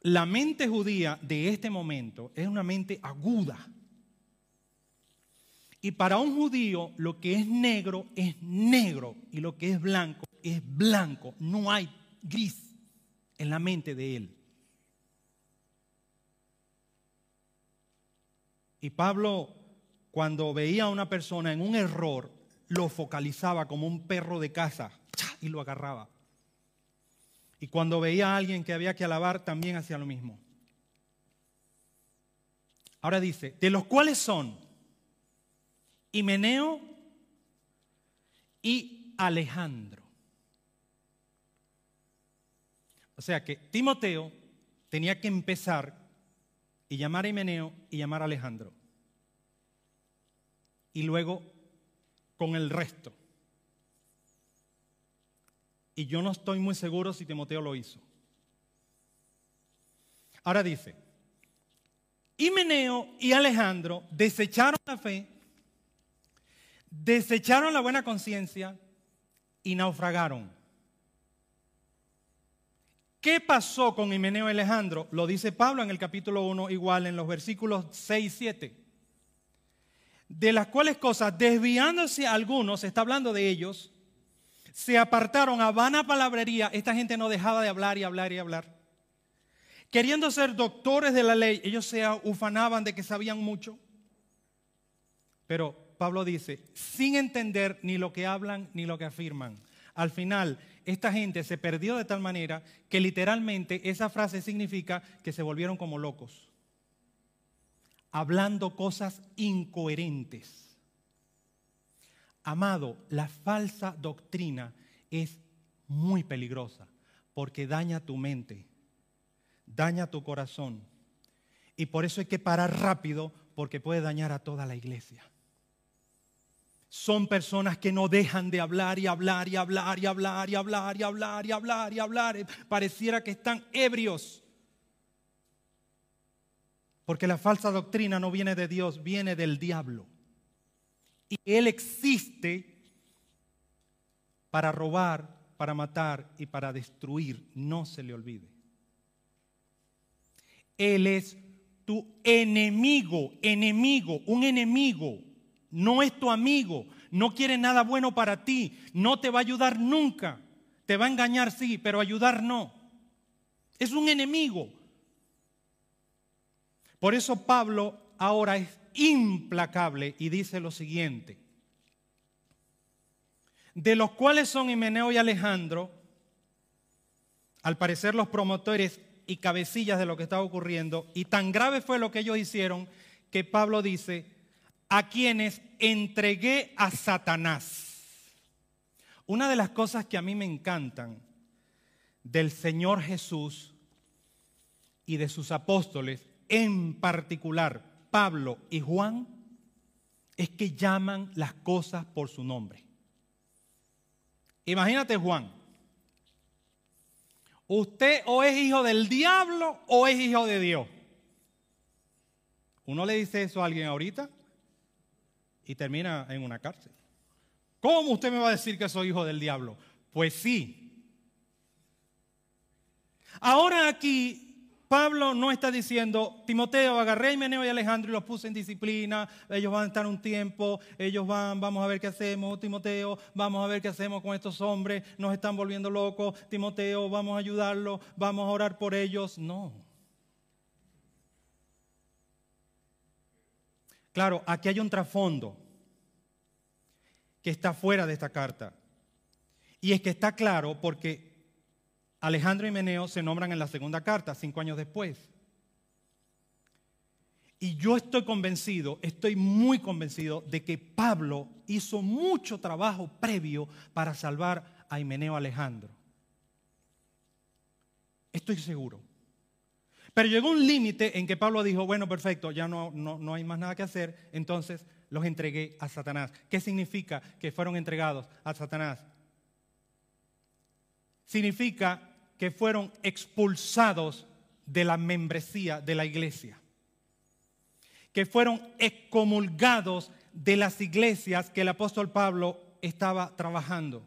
S1: La mente judía de este momento es una mente aguda. Y para un judío lo que es negro es negro y lo que es blanco es blanco. No hay gris en la mente de él. Y Pablo, cuando veía a una persona en un error, lo focalizaba como un perro de casa y lo agarraba. Y cuando veía a alguien que había que alabar, también hacía lo mismo. Ahora dice, de los cuales son Himeneo y Alejandro. O sea que Timoteo tenía que empezar y llamar a Himeneo y llamar a Alejandro. Y luego con el resto. Y yo no estoy muy seguro si Timoteo lo hizo. Ahora dice, Himeneo y Alejandro desecharon la fe, desecharon la buena conciencia y naufragaron. ¿Qué pasó con Himeneo y Alejandro? Lo dice Pablo en el capítulo 1, igual en los versículos 6 y 7. De las cuales cosas, desviándose algunos, está hablando de ellos, se apartaron a vana palabrería. Esta gente no dejaba de hablar y hablar y hablar. Queriendo ser doctores de la ley, ellos se ufanaban de que sabían mucho. Pero Pablo dice, sin entender ni lo que hablan ni lo que afirman. Al final, esta gente se perdió de tal manera que literalmente esa frase significa que se volvieron como locos, hablando cosas incoherentes. Amado, la falsa doctrina es muy peligrosa porque daña tu mente, daña tu corazón. Y por eso hay que parar rápido porque puede dañar a toda la iglesia son personas que no dejan de hablar y hablar y hablar y hablar y hablar y hablar y hablar y hablar. Pareciera que están ebrios. Porque la falsa doctrina no viene de Dios, viene del diablo. Y Él existe para robar, para matar y para destruir. No se le olvide. Él es tu enemigo, enemigo, un enemigo no es tu amigo, no quiere nada bueno para ti, no te va a ayudar nunca. Te va a engañar, sí, pero ayudar no. Es un enemigo. Por eso Pablo ahora es implacable y dice lo siguiente. De los cuales son Himeneo y Alejandro, al parecer los promotores y cabecillas de lo que estaba ocurriendo, y tan grave fue lo que ellos hicieron que Pablo dice, a quienes entregué a Satanás. Una de las cosas que a mí me encantan del Señor Jesús y de sus apóstoles, en particular Pablo y Juan, es que llaman las cosas por su nombre. Imagínate Juan, usted o es hijo del diablo o es hijo de Dios. Uno le dice eso a alguien ahorita y termina en una cárcel. ¿Cómo usted me va a decir que soy hijo del diablo? Pues sí. Ahora aquí Pablo no está diciendo, Timoteo, agarré a Meneo y Alejandro y los puse en disciplina, ellos van a estar un tiempo, ellos van, vamos a ver qué hacemos, Timoteo, vamos a ver qué hacemos con estos hombres, nos están volviendo locos, Timoteo, vamos a ayudarlos, vamos a orar por ellos. No. Claro, aquí hay un trasfondo que está fuera de esta carta. Y es que está claro porque Alejandro y Meneo se nombran en la segunda carta, cinco años después. Y yo estoy convencido, estoy muy convencido de que Pablo hizo mucho trabajo previo para salvar a Himeneo Alejandro. Estoy seguro. Pero llegó un límite en que Pablo dijo, bueno, perfecto, ya no, no, hay más nada que hacer, entonces los entregué a Satanás. ¿Qué significa que fueron entregados a Satanás? Significa que fueron expulsados de la membresía de la iglesia, que fueron excomulgados de las iglesias que el apóstol Pablo estaba trabajando.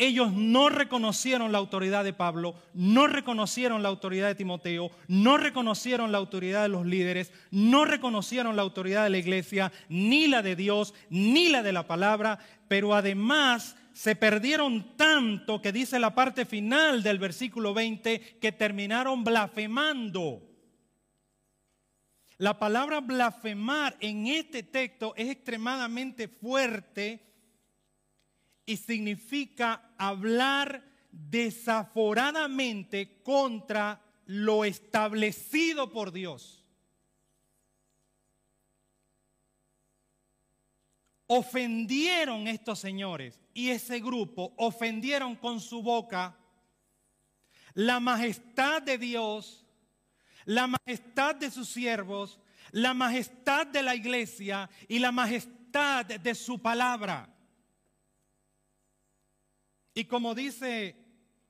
S1: Ellos no reconocieron la autoridad de Pablo, no reconocieron la autoridad de Timoteo, no reconocieron la autoridad de los líderes, no reconocieron la autoridad de la iglesia, ni la de Dios, ni la de la palabra, pero además se perdieron tanto que dice la parte final del versículo 20 que terminaron blasfemando. La palabra blasfemar en este texto es extremadamente fuerte y significa hablar desaforadamente contra lo establecido por Dios. Ofendieron estos señores y ese grupo ofendieron con su boca la majestad de Dios, la majestad de sus siervos, la majestad de la iglesia y la majestad de su palabra. Y como dice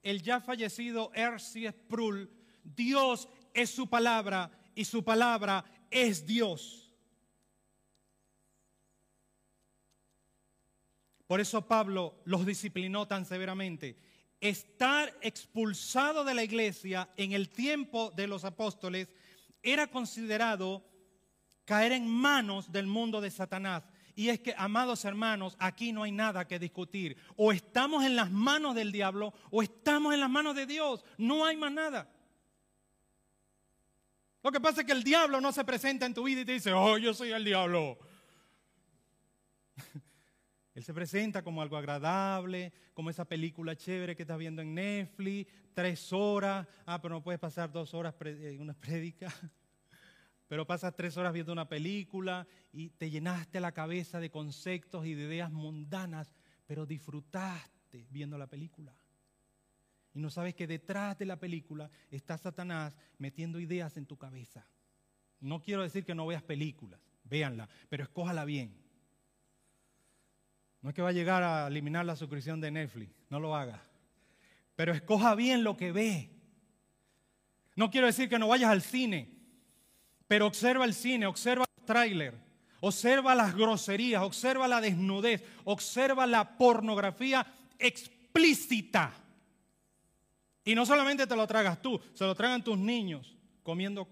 S1: el ya fallecido R.C. Sproul, Dios es su palabra y su palabra es Dios. Por eso Pablo los disciplinó tan severamente. Estar expulsado de la iglesia en el tiempo de los apóstoles era considerado caer en manos del mundo de Satanás. Y es que, amados hermanos, aquí no hay nada que discutir. O estamos en las manos del diablo o estamos en las manos de Dios. No hay más nada. Lo que pasa es que el diablo no se presenta en tu vida y te dice, oh, yo soy el diablo. Él se presenta como algo agradable, como esa película chévere que estás viendo en Netflix, tres horas. Ah, pero no puedes pasar dos horas en una prédica pero pasas tres horas viendo una película y te llenaste la cabeza de conceptos y de ideas mundanas, pero disfrutaste viendo la película. Y no sabes que detrás de la película está Satanás metiendo ideas en tu cabeza. No quiero decir que no veas películas, véanla, pero escójala bien. No es que va a llegar a eliminar la suscripción de Netflix, no lo haga. Pero escoja bien lo que ve. No quiero decir que no vayas al cine, pero observa el cine, observa el tráiler, observa las groserías, observa la desnudez, observa la pornografía explícita. Y no solamente te lo tragas tú, se lo tragan tus niños comiendo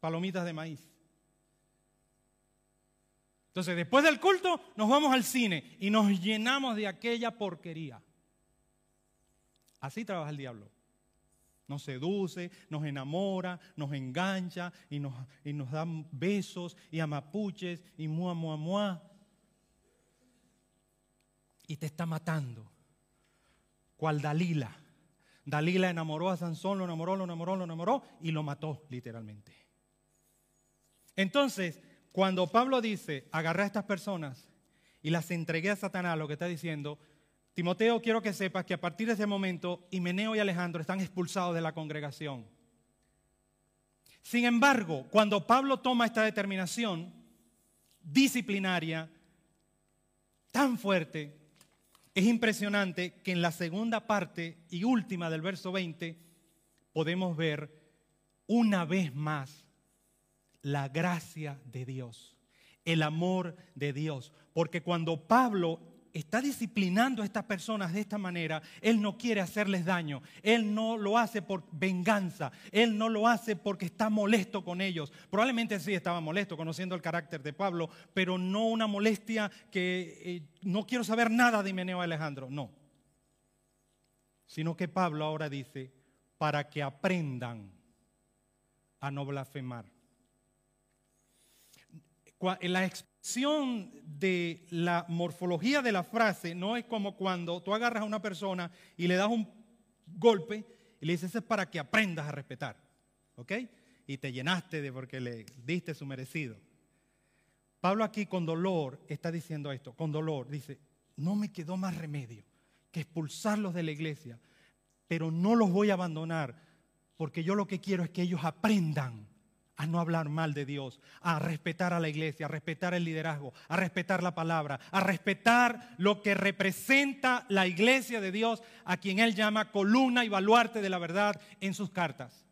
S1: palomitas de maíz. Entonces, después del culto, nos vamos al cine y nos llenamos de aquella porquería. Así trabaja el diablo. Nos seduce, nos enamora, nos engancha y nos, y nos da besos y amapuches y mua, mua, mua. Y te está matando. ¿Cuál Dalila? Dalila enamoró a Sansón, lo enamoró, lo enamoró, lo enamoró y lo mató literalmente. Entonces, cuando Pablo dice, agarré a estas personas y las entregué a Satanás, lo que está diciendo, Timoteo, quiero que sepas que a partir de ese momento, Himeneo y Alejandro están expulsados de la congregación. Sin embargo, cuando Pablo toma esta determinación disciplinaria tan fuerte, es impresionante que en la segunda parte y última del verso 20 podemos ver una vez más la gracia de Dios, el amor de Dios. Porque cuando Pablo está disciplinando a estas personas de esta manera, Él no quiere hacerles daño. Él no lo hace por venganza. Él no lo hace porque está molesto con ellos. Probablemente sí estaba molesto conociendo el carácter de Pablo, pero no una molestia que eh, no quiero saber nada de Meneo Alejandro. No. Sino que Pablo ahora dice, para que aprendan a no blasfemar. La expresión de la morfología de la frase no es como cuando tú agarras a una persona y le das un golpe y le dices, es para que aprendas a respetar. ¿Ok? Y te llenaste de porque le diste su merecido. Pablo aquí con dolor está diciendo esto, con dolor, dice, no me quedó más remedio que expulsarlos de la iglesia, pero no los voy a abandonar porque yo lo que quiero es que ellos aprendan a no hablar mal de Dios, a respetar a la iglesia, a respetar el liderazgo, a respetar la palabra, a respetar lo que representa la iglesia de Dios, a quien él llama columna y baluarte de la verdad en sus cartas.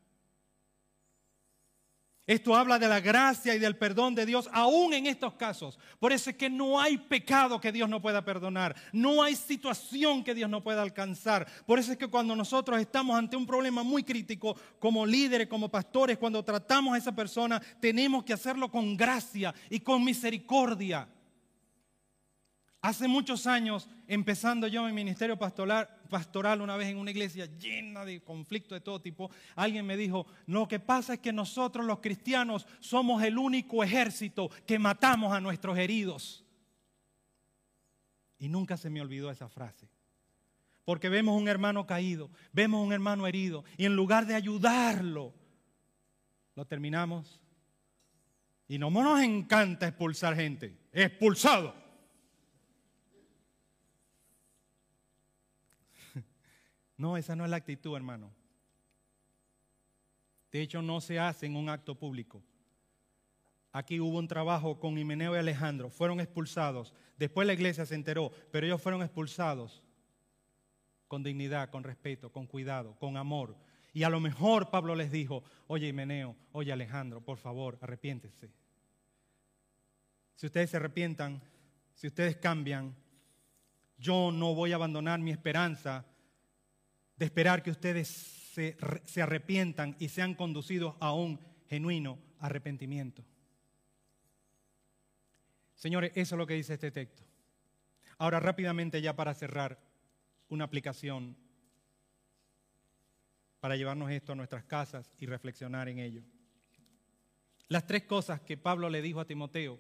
S1: Esto habla de la gracia y del perdón de Dios, aún en estos casos. Por eso es que no hay pecado que Dios no pueda perdonar. No hay situación que Dios no pueda alcanzar. Por eso es que cuando nosotros estamos ante un problema muy crítico, como líderes, como pastores, cuando tratamos a esa persona, tenemos que hacerlo con gracia y con misericordia. Hace muchos años, empezando yo mi ministerio pastoral, pastoral, una vez en una iglesia llena de conflictos de todo tipo, alguien me dijo, lo que pasa es que nosotros los cristianos somos el único ejército que matamos a nuestros heridos. Y nunca se me olvidó esa frase. Porque vemos un hermano caído, vemos un hermano herido, y en lugar de ayudarlo, lo terminamos. Y no nos encanta expulsar gente, expulsado. No, esa no es la actitud, hermano. De hecho, no se hace en un acto público. Aquí hubo un trabajo con Himeneo y Alejandro, fueron expulsados. Después la iglesia se enteró, pero ellos fueron expulsados con dignidad, con respeto, con cuidado, con amor. Y a lo mejor Pablo les dijo, oye Himeneo, oye Alejandro, por favor, arrepiéntese. Si ustedes se arrepientan, si ustedes cambian, yo no voy a abandonar mi esperanza de esperar que ustedes se, arrepientan y sean conducidos a un genuino arrepentimiento. Señores, eso es lo que dice este texto. Ahora rápidamente ya para cerrar, una aplicación para llevarnos esto a nuestras casas y reflexionar en ello. Las tres cosas que Pablo le dijo a Timoteo,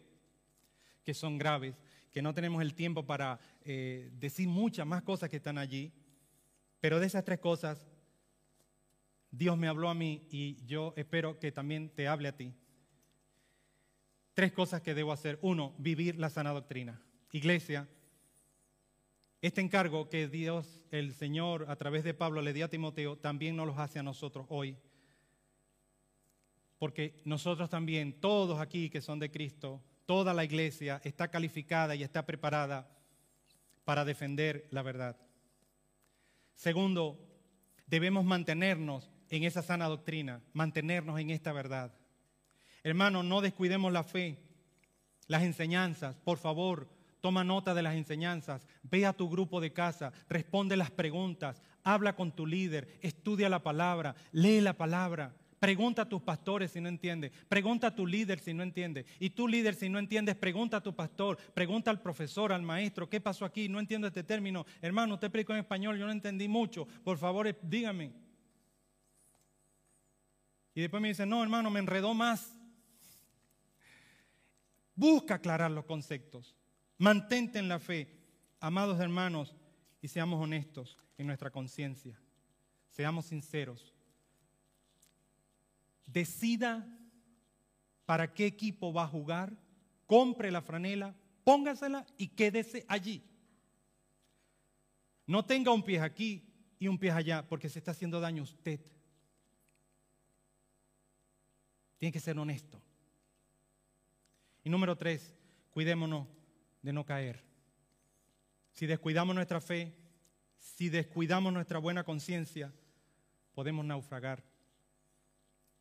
S1: que son graves, que no tenemos el tiempo para eh, decir muchas más cosas que están allí, pero de esas tres cosas, Dios me habló a mí y yo espero que también te hable a ti. Tres cosas que debo hacer. Uno, vivir la sana doctrina. Iglesia, este encargo que Dios, el Señor, a través de Pablo le dio a Timoteo, también nos los hace a nosotros hoy. Porque nosotros también, todos aquí que son de Cristo, toda la iglesia está calificada y está preparada para defender la verdad. Segundo, debemos mantenernos en esa sana doctrina, mantenernos en esta verdad. Hermano, no descuidemos la fe, las enseñanzas, por favor, toma nota de las enseñanzas, ve a tu grupo de casa, responde las preguntas, habla con tu líder, estudia la palabra, lee la palabra. Pregunta a tus pastores si no entiende. Pregunta a tu líder si no entiende. Y tu líder si no entiendes, pregunta a tu pastor. Pregunta al profesor, al maestro. ¿Qué pasó aquí? No entiendo este término. Hermano, usted explicó en español, yo no entendí mucho. Por favor, eh, dígame. Y después me dice, no, hermano, me enredó más. Busca aclarar los conceptos. Mantente en la fe. Amados hermanos, y seamos honestos en nuestra conciencia. Seamos sinceros decida para qué equipo va a jugar, compre la franela, póngasela y quédese allí. No tenga un pie aquí y un pie allá porque se está haciendo daño usted. Tiene que ser honesto. Y número tres, cuidémonos de no caer. Si descuidamos nuestra fe, si descuidamos nuestra buena conciencia, podemos naufragar.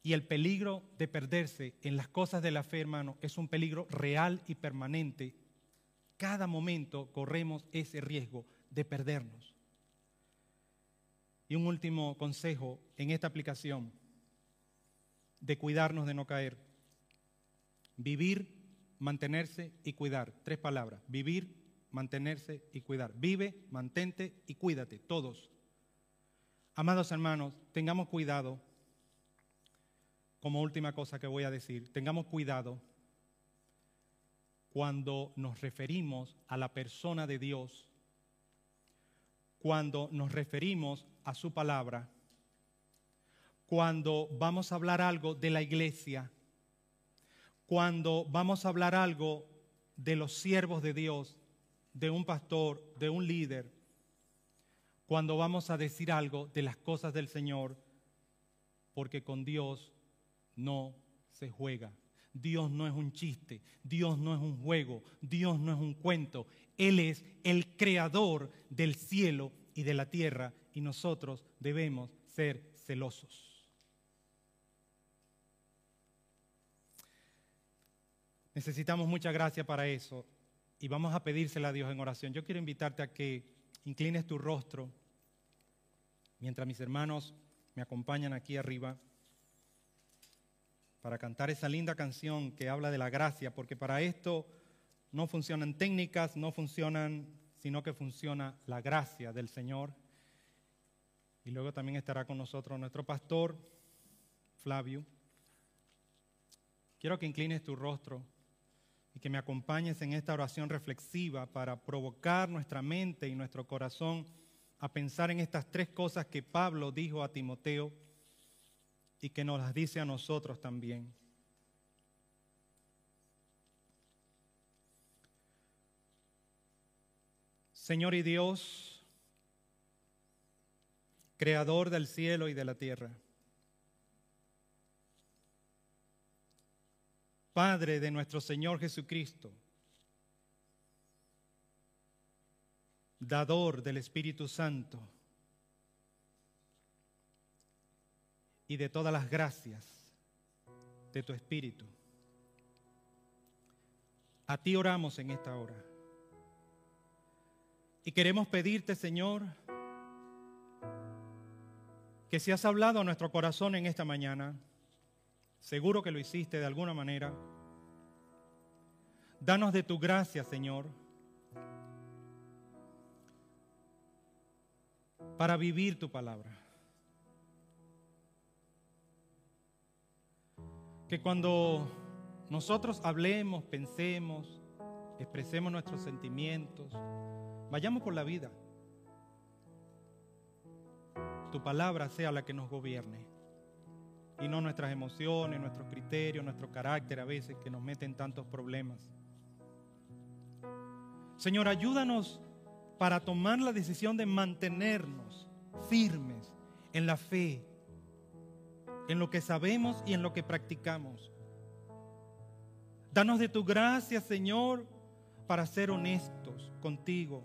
S1: Y el peligro de perderse en las cosas de la fe, hermano, es un peligro real y permanente. Cada momento corremos ese riesgo de perdernos. Y un último consejo en esta aplicación de cuidarnos de no caer. Vivir, mantenerse y cuidar. Tres palabras. Vivir, mantenerse y cuidar. Vive, mantente y cuídate, todos. Amados hermanos, tengamos cuidado como última cosa que voy a decir, tengamos cuidado cuando nos referimos a la persona de Dios, cuando nos referimos a su palabra, cuando vamos a hablar algo de la iglesia, cuando vamos a hablar algo de los siervos de Dios, de un pastor, de un líder, cuando vamos a decir algo de las cosas del Señor, porque con Dios no se juega. Dios no es un chiste, Dios no es un juego, Dios no es un cuento. Él es el creador del cielo y de la tierra y nosotros debemos ser celosos. Necesitamos mucha gracia para eso y vamos a pedírsela a Dios en oración. Yo quiero invitarte a que inclines tu rostro mientras mis hermanos me acompañan aquí arriba para cantar esa linda canción que habla de la gracia, porque para esto no funcionan técnicas, no funcionan, sino que funciona la gracia del Señor. Y luego también estará con nosotros nuestro pastor, Flavio. Quiero que inclines tu rostro y que me acompañes en esta oración reflexiva para provocar nuestra mente y nuestro corazón a pensar en estas tres cosas que Pablo dijo a Timoteo y que nos las dice a nosotros también. Señor y Dios, creador del cielo y de la tierra, Padre de nuestro Señor Jesucristo, dador del Espíritu Santo y de todas las gracias de tu Espíritu. A ti oramos en esta hora. Y queremos pedirte, Señor, que si has hablado a nuestro corazón en esta mañana, Seguro que lo hiciste de alguna manera. Danos de tu gracia, Señor, para vivir tu palabra. Que cuando nosotros hablemos, pensemos, expresemos nuestros sentimientos, vayamos por la vida, tu palabra sea la que nos gobierne y no nuestras emociones, nuestros criterios, nuestro carácter a veces que nos meten tantos problemas. Señor, ayúdanos para tomar la decisión de mantenernos firmes en la fe, en lo que sabemos y en lo que practicamos. Danos de tu gracia, Señor, para ser honestos contigo,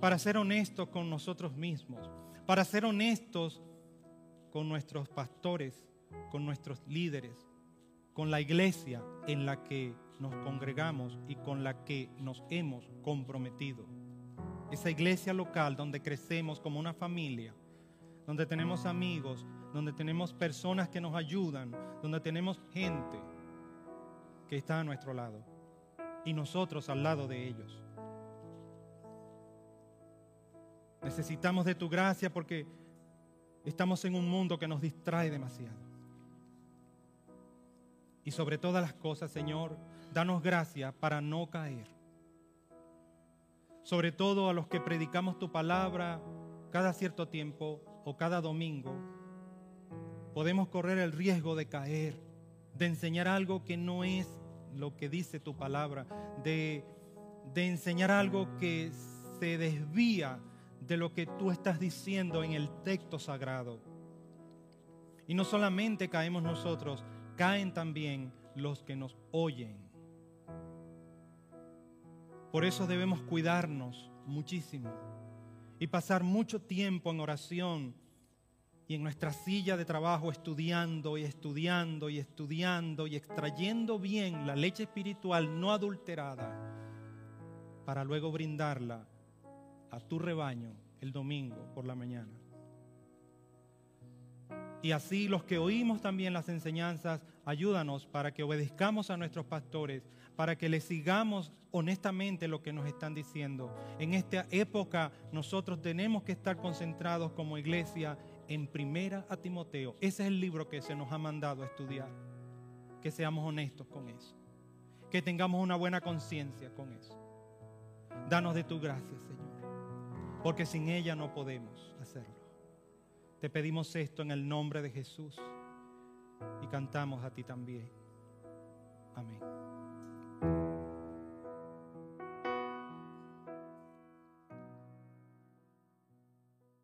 S1: para ser honestos con nosotros mismos, para ser honestos con nuestros pastores, con nuestros líderes, con la iglesia en la que nos congregamos y con la que nos hemos comprometido. Esa iglesia local donde crecemos como una familia, donde tenemos amigos, donde tenemos personas que nos ayudan, donde tenemos gente que está a nuestro lado y nosotros al lado de ellos. Necesitamos de tu gracia porque estamos en un mundo que nos distrae demasiado. Y sobre todas las cosas, Señor, danos gracia para no caer. Sobre todo a los que predicamos tu palabra cada cierto tiempo o cada domingo, podemos correr el riesgo de caer, de enseñar algo que no es lo que dice tu palabra, de, de enseñar algo que se desvía de lo que tú estás diciendo en el texto sagrado. Y no solamente caemos nosotros, caen también los que nos oyen. Por eso debemos cuidarnos muchísimo y pasar mucho tiempo en oración y en nuestra silla de trabajo estudiando y estudiando y estudiando y extrayendo bien la leche espiritual no adulterada para luego brindarla a tu rebaño el domingo por la mañana. Y así los que oímos también las enseñanzas, ayúdanos para que obedezcamos a nuestros pastores, para que les sigamos honestamente lo que nos están diciendo. En esta época nosotros tenemos que estar concentrados como iglesia en primera a Timoteo. Ese es el libro que se nos ha mandado a estudiar. Que seamos honestos con eso. Que tengamos una buena conciencia con eso. Danos de tu gracia, Señor. Porque sin ella no podemos hacerlo. Te pedimos esto en el nombre de Jesús y cantamos a ti también. Amén.